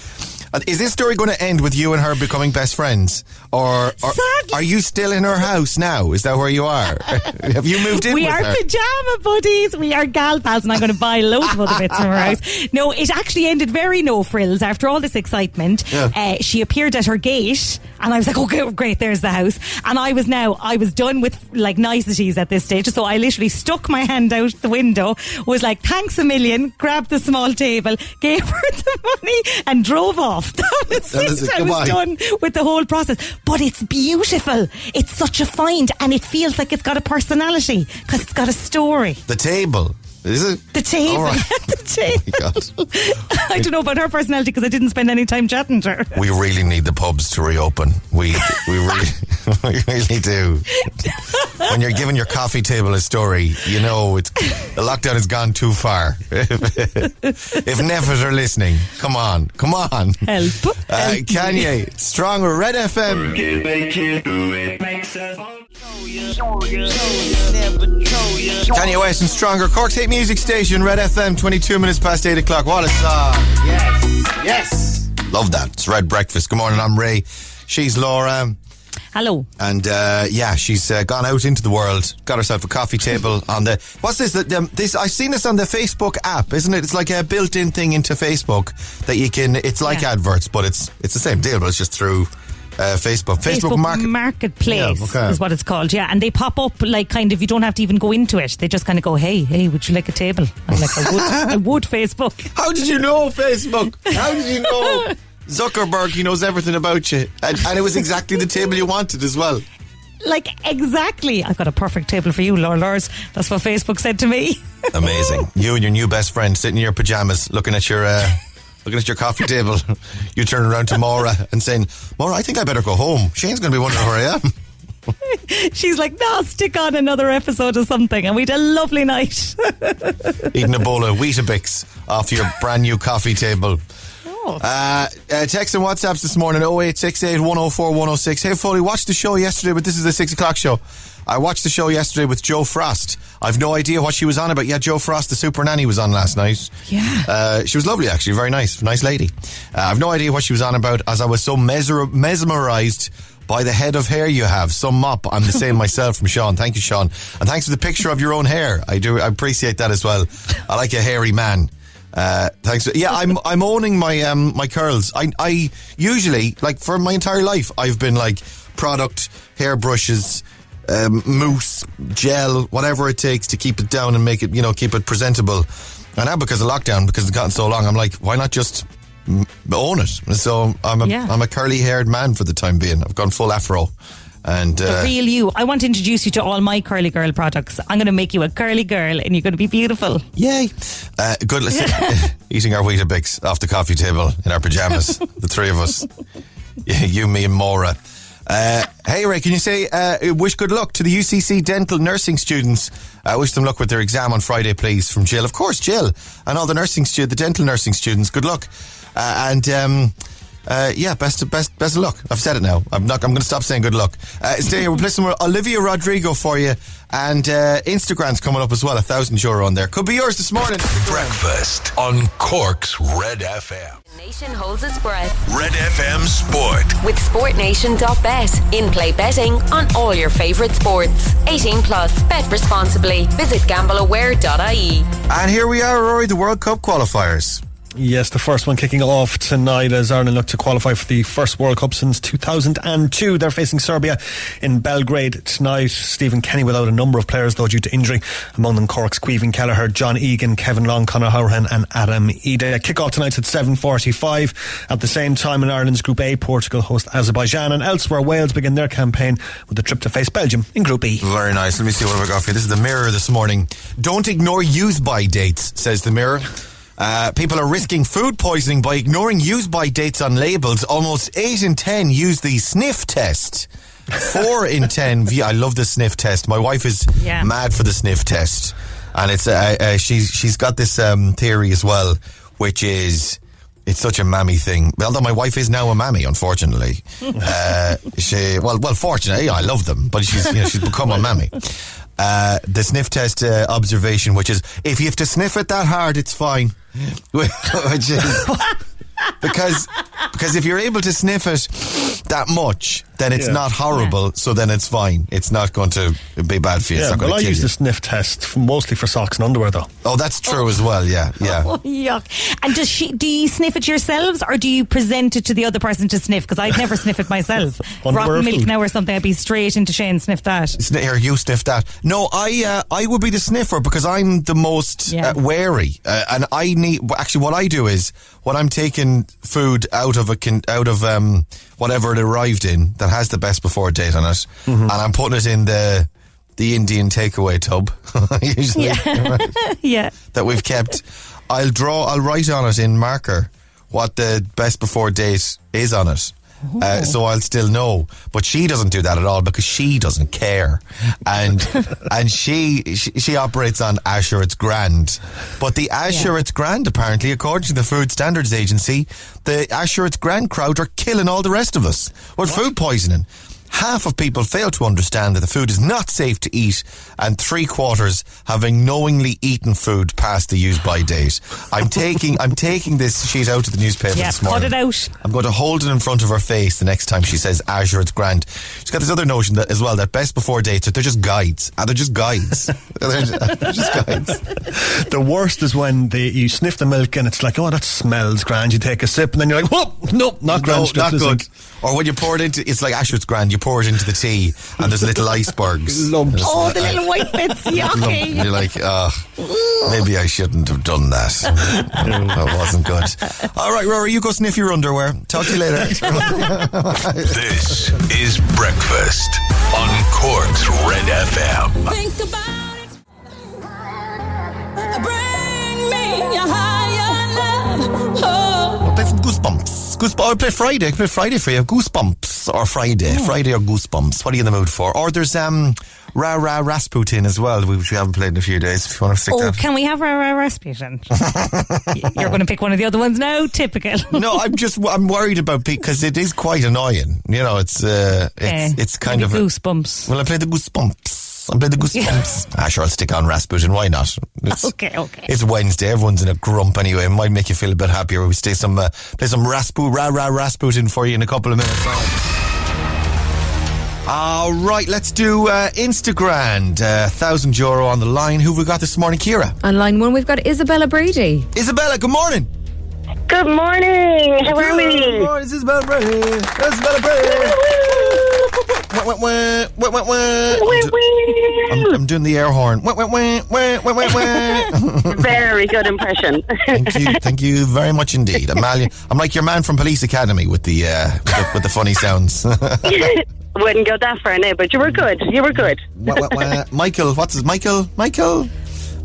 Is this story going to end with you and her becoming best friends, or, or are you still in her house now? Is that where you are? Have you moved in We are her? pajama buddies. We are gal pals, and I'm going to buy loads of other bits from her house. No, it actually ended very no frills. After all this excitement, Yeah. uh, she appeared at her gate, and I was like, "Okay, great, there's the house." And I was now, I was done with like niceties at this stage, so I literally stuck my hand out the window, was like, "Thanks a million," grabbed the small table, gave her the money, and drove off. That was That is it. it. I was done with the whole process. But it's beautiful. It's such a find, and it feels like it's got a personality because it's got a story. the table. Is it The table. All right. the table. I don't know about her personality because I didn't spend any time chatting to her. We really need the pubs to reopen. We we really we really do. When you're giving your coffee table a story, you know it's the lockdown has gone too far. if Neffers are listening, come on, come on. Help. Uh, Help. Kanye, stronger, Red FM. Kanye West and Stronger, Cork's hit music station, Red FM, 22 minutes past 8 o'clock. What a song. Yes, yes. Love that. It's Red Breakfast. Good morning, I'm Ray. She's Laura. Hello. And uh, yeah, she's uh, gone out into the world, got herself a coffee table on the. What's this? The, um, this I've seen this on the Facebook app, isn't it? It's like a built-in thing into Facebook that you can. It's like Yeah. adverts, but it's it's the same deal, but it's just through uh, Facebook. Facebook, Facebook Market. Marketplace Yeah, okay. is what it's called, yeah. And they pop up like kind of you don't have to even go into it. They just kind of go, "Hey, hey, would you like a table?" I'm like, "I would, I would." Facebook. How did you know Facebook? How did you know? Zuckerberg, he knows everything about you. And, and it was exactly the table you wanted as well. Like exactly, I've got a perfect table for you, Laura Lars. That's what Facebook said to me. Amazing. You and your new best friend sitting in your pajamas looking at your uh, looking at your coffee table. You turn around to Maura and saying, Maura, I think I better go home. Shane's going to be wondering where I am. She's like, "No, stick on another episode or something," and we had a lovely night. Eating a bowl of Weetabix off your brand new coffee table. Oh. Uh, uh, text and WhatsApps this morning 0868 104 106. Hey, Foley, watched the show yesterday, but this is the 6 o'clock show. I watched the show yesterday with Jo Frost. I've no idea what she was on about. Yeah, Jo Frost, the super nanny, was on last night. Yeah. Uh, she was lovely, actually. Very nice. Nice lady. Uh, I've no idea what she was on about as I was so mesmer- mesmerized by the head of hair you have. Some mop. I'm the same myself from Sean. Thank you, Sean. And thanks for the picture of your own hair. I do I appreciate that as well. I like a hairy man. Uh, thanks. Yeah, I'm I'm owning my um my curls. I I usually like for my entire life I've been like product, hair brushes, um, mousse, gel, whatever it takes to keep it down and make it you know keep it presentable. And now because of lockdown, because it's gotten so long, I'm like, why not just own it? So I'm a Yeah. am a curly haired man for the time being. I've gone full afro, and the uh, real you. I want to introduce you to all my curly girl products. I'm going to make you a curly girl, and you're going to be beautiful. Yay! Uh, good. Listen, eating our Weetabix off the coffee table in our pajamas, the three of us. You, me, and Maura. Uh, hey, Ray, can you say uh, wish good luck to the UCC dental nursing students? Uh, wish them luck with their exam on Friday, please, from Jill. Of course, Jill, and all the nursing stu- the dental nursing students. Good luck, uh, and um, uh, yeah, best of, best best of luck. I've said it now. I'm not. I'm going to stop saying good luck. Uh, stay here. We're playing some Olivia Rodrigo for you, and uh, Instagram's coming up as well. A thousand euro on there. Could be yours this morning. Breakfast on Cork's Red FM. Nation holds its breath Red FM Sport. with SportNation.bet. In play betting on all your favourite sports. 18 plus. Bet responsibly. Visit gambleaware.ie. And here we are, Rory, the World Cup qualifiers. Yes, the first one kicking off tonight as Ireland look to qualify for the first World Cup since 2002. They're facing Serbia in Belgrade tonight. Stephen Kenny without a number of players though due to injury. Among them Cork's Caoimhín Kelleher, John Egan, Kevin Long, Conor Hourihane and Adam Idah. Kick-off tonight's at 7.45. At the same time in Ireland's Group A, Portugal host Azerbaijan and elsewhere Wales begin their campaign with a trip to face Belgium in Group E. Very nice. Let me see what I've got for you. This is the Mirror this morning. Don't ignore use by dates, says the Mirror. Uh, people are risking food poisoning by ignoring use by dates on labels. Almost 8 in 10 use the sniff test. 4 in 10, view- I love the sniff test. My wife is Yeah. mad for the sniff test. And it's uh, uh, she's she's got this um, theory as well, which is it's such a mammy thing. Although my wife is now a mammy, unfortunately. uh, she well, well, fortunately, I love them, but she's you know she's become a mammy. Uh, the sniff test uh, observation, which is if you have to sniff it that hard, it's fine. which is because because if you're able to sniff it that much, then it's Yeah. not horrible. So then it's fine. It's not going to be bad for you. it's Yeah, not well, I kill use you. the sniff test f- mostly for socks and underwear though. Oh, that's true as well. Yeah, yeah. Oh, yuck. And does she, do you sniff it yourselves or do you present it to the other person to sniff? Because I'd never sniff it myself. Underwear Rotten milk food. now or something, I'd be straight into Shane, sniff that. Sni- Here, you sniff that. No, I uh, I would be the sniffer because I'm the most Yeah. uh, wary, uh, and I need. Actually, what I do is when I'm taking food out of a con- out of um, whatever it arrived in that has the best before date on it, mm-hmm. and I'm putting it in the the Indian takeaway tub, usually Yeah. that we've kept. I'll draw. I'll write on it in marker what the best before date is on it. Uh, so I'll still know, but she doesn't do that at all because she doesn't care, and and she, she she operates on it's grand, but the Asher it's grand apparently, according to the Food Standards Agency, the it's grand crowd are killing all the rest of us. With food poisoning. Half of people fail to understand that the food is not safe to eat, and three quarters having knowingly eaten food past the use by date. I'm taking I'm taking this sheet out of the newspaper Yeah, this morning. cut it out. I'm going to hold it in front of her face the next time she says Azure, it's grand. She's got this other notion that as well that best before dates they're just guides. And they're just guides. they're, they're just guides. The worst is when they, you sniff the milk and it's like, oh, that smells grand. You take a sip and then you're like, whoop, nope, not grand. No, not good. Or when you pour it into, it's like Asher, it's grand. You pour it into the tea, and there's little icebergs. Lumps. Oh, the little white bits, lump. yucky. You're like, oh, maybe I shouldn't have done that. that wasn't good. All right, Rory, you go sniff your underwear. Talk to you later. This is Breakfast on Cork's Red FM. Think about it. Bring me your higher love. Oh. I'll play some Goosebumps. Goosebumps. I'll play Friday. I'll play Friday for you. Goosebumps or Friday. Friday or Goosebumps. What are you in the mood for? Or there's um Ra Ra Rasputin as well, which we haven't played in a few days. If you want to stick Oh, that. can we have a, a Rasputin? You're going to pick one of the other ones now? Typical. no, I'm just I'm worried about because it is quite annoying. You know, it's uh, it's Eh, it's kind of maybe a- goosebumps. well, I play the goosebumps. I play the goosebumps. ah, sure, I'll stick on Rasputin. Why not? It's, Okay, okay. It's Wednesday. Everyone's in a grump anyway. It might make you feel a bit happier. We stay some uh, play some Raspu Ra Ra Rasputin for you in a couple of minutes. All right, let's do uh, Instagram. Uh, thousand euro on the line. Who have we got this morning, Kira? On line one, we've got Isabella Brady. Isabella. Good morning. Good morning. How are we? Good morning, it's Isabella Brady. Isabella Brady. Wah, wah, wah, wah, wah, wah. I'm, I'm, doing the air horn. Very good impression. Thank you, thank you very much indeed, Amalia. I'm like your man from Police Academy with the uh, with, the, with the funny sounds. Wouldn't go that far now, but you were good. You were good. Michael, what's his Michael? Michael?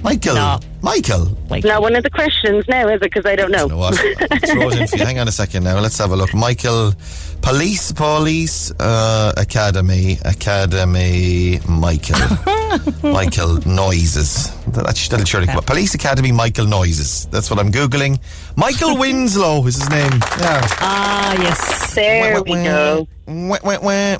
Michael? No. Michael? Now, one of the questions now, is it? Because I don't know. You know what? I'll throw it in for you. Hang on a second now. Let's have a look. Michael, Police, Police, uh, Academy, Academy, Michael. Michael Noises. That, that'll surely come up. Police Academy, Michael Noises. That's what I'm Googling. Michael Winslow is his name. Yeah. Ah, yes. There we go. Wah, wah, wah.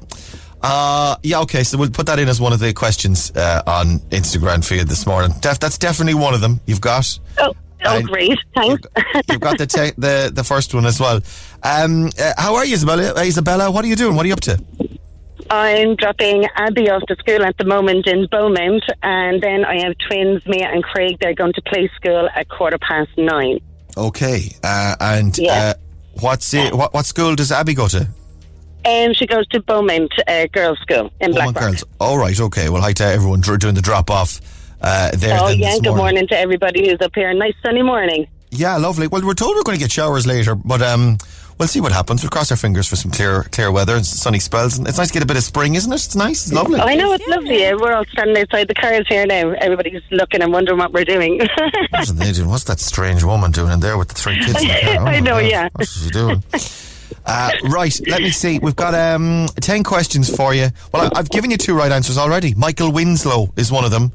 Uh, yeah, okay, so we'll put that in as one of the questions uh, on Instagram for you this morning. Def- that's definitely one of them you've got. Oh, oh great. Thanks. You've got the te- the the first one as well. Um, uh, how are you, Isabella? Uh, Isabella, what are you doing? What are you up to? I'm dropping Abby off to school at the moment in Beaumont, and then I have twins, Mia and Craig. They're going to play school at quarter past nine. Okay, uh, and Yeah. uh, what's it, what what school does Abby go to? And Um, she goes to Beaumont uh, Girls' School in Beaumont Blackrock. Girls. All right, okay. Well, hi to everyone doing the drop off uh, there. Oh then yeah, this good morning to everybody who's up here. Nice sunny morning. Yeah, lovely. Well, we're told we're going to get showers later, but um, we'll see what happens. We'll cross our fingers for some clear clear weather and sunny spells. And it's nice to get a bit of spring, isn't it? It's nice. It's lovely. Oh, I know it's lovely. We're all standing outside the cars here now. Everybody's looking and wondering what we're doing. What's doing? What's that strange woman doing in there with the three kids? In the car? Oh, I know, God. yeah. What's she doing? Uh, right, let me see. We've got um, 10 questions for you. Well, I, I've given you two right answers already. Michael Winslow is one of them.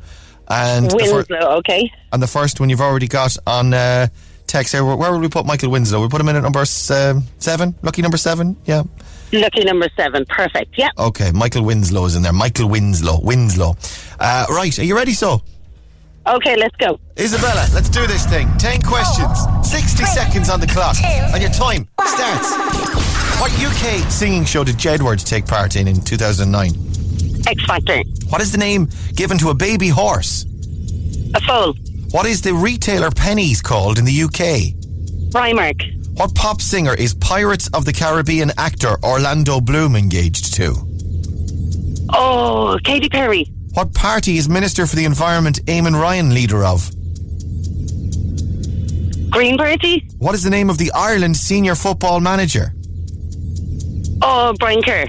And, the, fir- Winslow, okay. and the first one you've already got on uh, text here. Where, where would we put Michael Winslow? We put him in at number um, seven? Lucky number seven? Yeah. Lucky number seven. Perfect. Yeah. Okay, Michael Winslow is in there. Michael Winslow. Winslow. Uh, right, are you ready, so? Okay, let's go. Isabella, let's do this thing. 10 questions, 60 seconds on the clock, and your time starts. What UK singing show did Jedward take part in in 2009? X Factor. What is the name given to a baby horse? A foal. What is the retailer Penneys called in the UK? Primark. What pop singer is Pirates of the Caribbean actor Orlando Bloom engaged to? Oh, Katy Perry. What party is Minister for the Environment Eamon Ryan leader of? Green Party. What is the name of the Ireland senior football manager? Oh, Brian Kerr.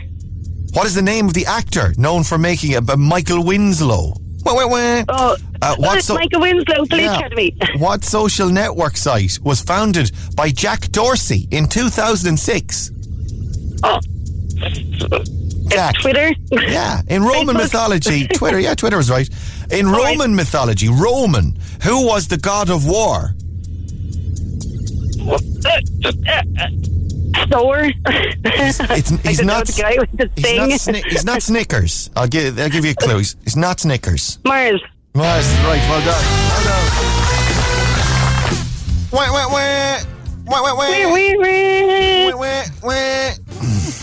What is the name of the actor known for making a, a Michael Winslow? Wah, wah, wah. Oh, Uh, what what's so- Michael Winslow, Police Yeah. Academy. What social network site was founded by Jack Dorsey in 2006? Oh, Jack. Twitter. Yeah, in Roman mythology, Twitter, yeah, Twitter is right. In right. Roman mythology, Roman, who was the god of war? It's, I he's don't the guy with the He's thing. not, Sni- he's not Snickers. I'll give. I'll give you a clue. He's, not Snickers. Mars. Mars right. Well done. Well done. Wait, wait, wait. Wait, wait, wah. Wee, wee, wee. Wah, wah, wah.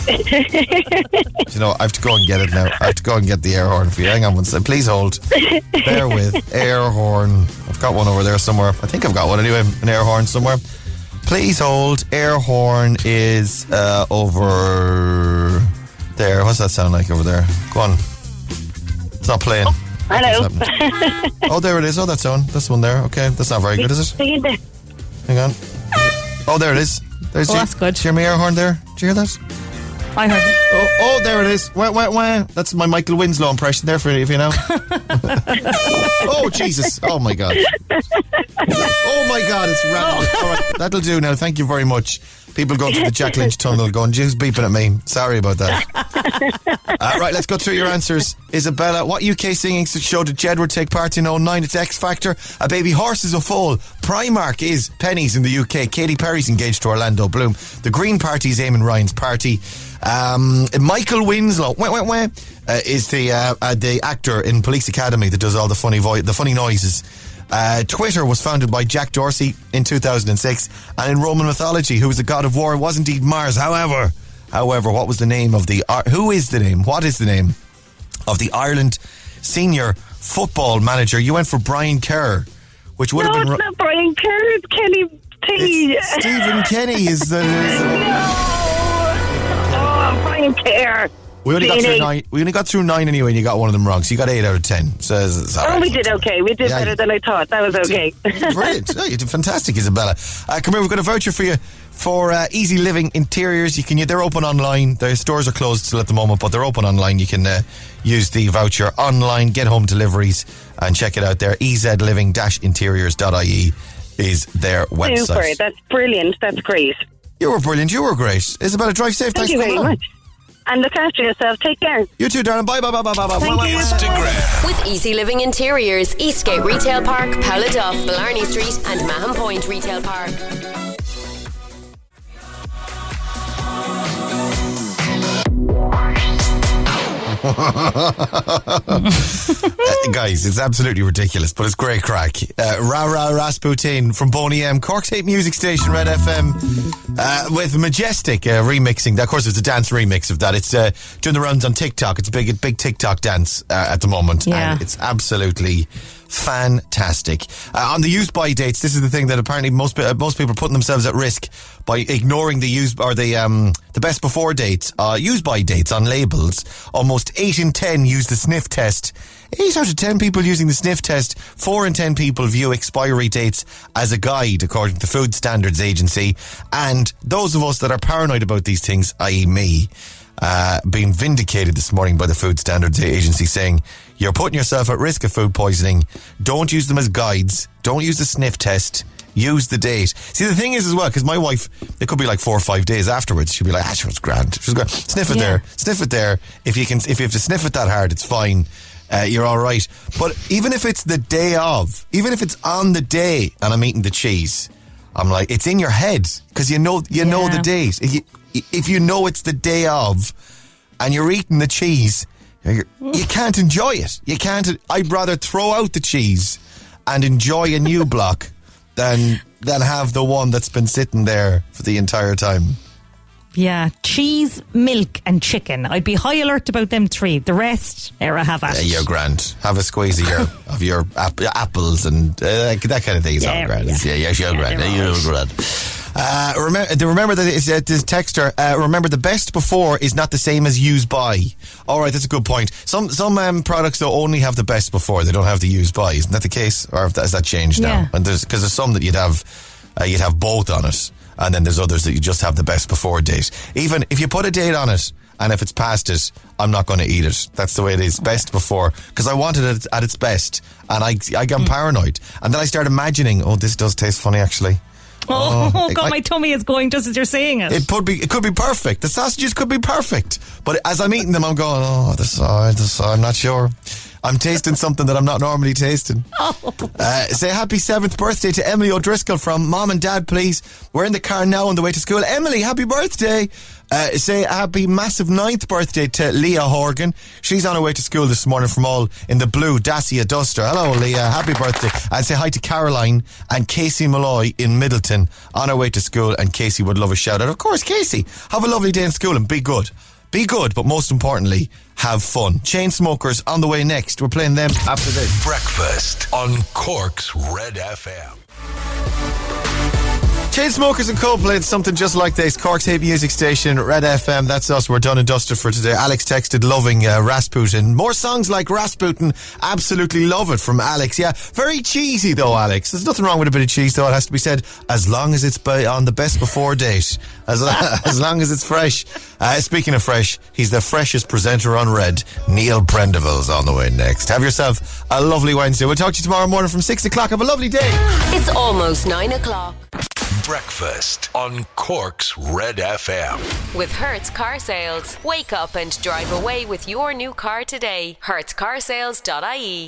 you know, I have to go and get it now. I have to go and get the air horn for you. Hang on one second. Please hold. Bear with. Air horn. I've got one over there somewhere. I think I've got one anyway. An air horn somewhere. Please hold. Air horn is uh, over there. What's that sound like over there? Go on. It's not playing. Hello. Oh, there it is. Oh, that's on. That's one there. Okay, that's not very good, is it? Sing it there. Hang on. Oh, there it is. There's Oh, your- that's good. Did you hear my air horn there? Did you hear that? I heard it. Oh, oh, there it is. Wah, wah, wah. That's my Michael Winslow impression there for you, if you know. oh, Jesus. Oh, my God. Oh, my God. It's random. All right, that'll do now. Thank you very much. People going through the Jack Lynch tunnel going, Jim's beeping at me. Sorry about that. uh, right, let's go through your answers. Isabella, what UK singing show did Jedward take part in 09? It's X Factor. A Baby Horse is a Foal. Primark is Penneys in the UK. Katy Perry's engaged to Orlando Bloom. The Green Party is Eamon Ryan's party. Um, Michael Winslow wah, wah, wah, uh, is the uh, uh, the actor in Police Academy that does all the funny vo- the funny noises. Uh, Twitter was founded by Jack Dorsey in 2006, and in Roman mythology, who was the god of war, was indeed Mars. However, however, what was the name of the? Uh, who is the name? What is the name of the Ireland senior football manager? You went for Brian Kerr, which would No, have it's been. not Brian Kerr. It's Kenny T. It's Stephen Kenny is the. is- Oh, Kerr. we only got through nine. We only got through nine anyway, and you got one of them wrong. So you got eight out of ten. So it's, it's Oh, right. we did okay. We did Yeah, better than I thought. That was okay. Brilliant. No, you did fantastic, Isabella. Uh, come here, we've got a voucher for you for uh, EZ Living Interiors. You can they're open online. Their stores are closed still at the moment, but they're open online. You can uh, use the voucher online, get home deliveries, and check it out there. ezliving-interiors.ie is their website. Super. That's brilliant. That's great. You were brilliant. You were great. Isabella, drive safe. Thank Thanks you very much. And look after yourself. Take care. You too, darling. Bye, bye, bye, bye, bye, bye. Thank bye, you. Instagram. With EZ Living Interiors, Eastgate Retail Park, Paula Duff, Blarney Street, and Mahon Point Retail Park. guys, it's absolutely ridiculous, but it's great crack. Uh, Ra Ra Rasputin from Boney M, Cork's hit music station, Red FM, uh, with Majestic uh, remixing. Of course, it's a dance remix of that. It's uh, doing the rounds on TikTok. It's a big, big TikTok dance uh, at the moment, Yeah. and it's absolutely fantastic. Uh, on the use by dates, this is the thing that apparently most uh, most people are putting themselves at risk by ignoring the use or the um, the best before dates, uh, use by dates on labels. Almost eight in ten use the sniff test. Eight out of ten people using the sniff test. Four in ten people view expiry dates as a guide, according to the Food Standards Agency. And those of us that are paranoid about these things, i.e., me, uh, being vindicated this morning by the Food Standards Agency saying you're putting yourself at risk of food poisoning. Don't use them as guides. Don't use the sniff test. Use the date. See, the thing is as well, because my wife, it could be like four or five days afterwards. She'd be like, ah, sure, it's grand. She's going, sniff it Yeah. there, sniff it there. If you can, if you have to sniff it that hard, it's fine. Uh, you're all right. But even if it's the day of, even if it's on the day and I'm eating the cheese, I'm like, it's in your head because you know, you know the Yeah. date. If you, if you know it's the day of and you're eating the cheese, you can't enjoy it. You can't. I'd rather throw out the cheese and enjoy a new block than than have the one that's been sitting there for the entire time. Yeah, cheese, milk, and chicken. I'd be high alert about them three. The rest, era have at it. you're grand. Have a squeeze of your of your ap- apples and uh, that kind of thing is all Yeah, grand. yeah. Yeah, yeah, you're Yeah, grand. You're right. grand. Uh, remember, remember that it's, uh, this texter. Uh, remember, the best before is not the same as use by. All right, that's a good point. Some some um, products though only have the best before; they don't have the use by. Isn't that the case, or that, has that changed Yeah. now? And there's because there's some that you'd have uh, you'd have both on it, and then there's others that you just have the best before date. Even if you put a date on it, and if it's past it, I'm not going to eat it. That's the way it is. Best before, because I wanted it at its best, and I I got paranoid, and then I started imagining, oh, this does taste funny actually. Oh, Oh, God, I- my tummy is going just as you're saying it. It could be it could be perfect. The sausages could be perfect, but as I'm eating them, I'm going, oh, this, uh, this I'm not sure. I'm tasting something that I'm not normally tasting. Uh, say happy seventh birthday to Emily O'Driscoll from Mom and Dad, please. We're in the car now on the way to school. Emily, happy birthday. Uh, say happy massive ninth birthday to Leah Horgan. She's on her way to school this morning from all in the blue Dacia Duster. Hello, Leah. Happy birthday. And say hi to Caroline and Casey Malloy in Midleton on her way to school. And Casey would love a shout out. Of course, Casey, have a lovely day in school and be good. Be good, but most importantly, have fun. Chainsmokers on the way next. We're playing them after this. Breakfast on Cork's Red FM. Chain Chainsmokers and Coldplay, something just like this. Cork's hit music station, Red FM. That's us. We're done and dusted for today. Alex texted loving uh, Rasputin. More songs like Rasputin. Absolutely love it from Alex. Yeah, very cheesy though, Alex. There's nothing wrong with a bit of cheese though. It has to be said as long as it's by, on the best before date. As, as long as it's fresh. Uh, speaking of fresh, he's the freshest presenter on Red. Neil Prendeville's on the way next. Have yourself a lovely Wednesday. We'll talk to you tomorrow morning from six o'clock. Have a lovely day. It's almost nine o'clock. Breakfast on Cork's Red FM. With Hertz Car Sales. Wake up and drive away with your new car today. HertzCarsales.ie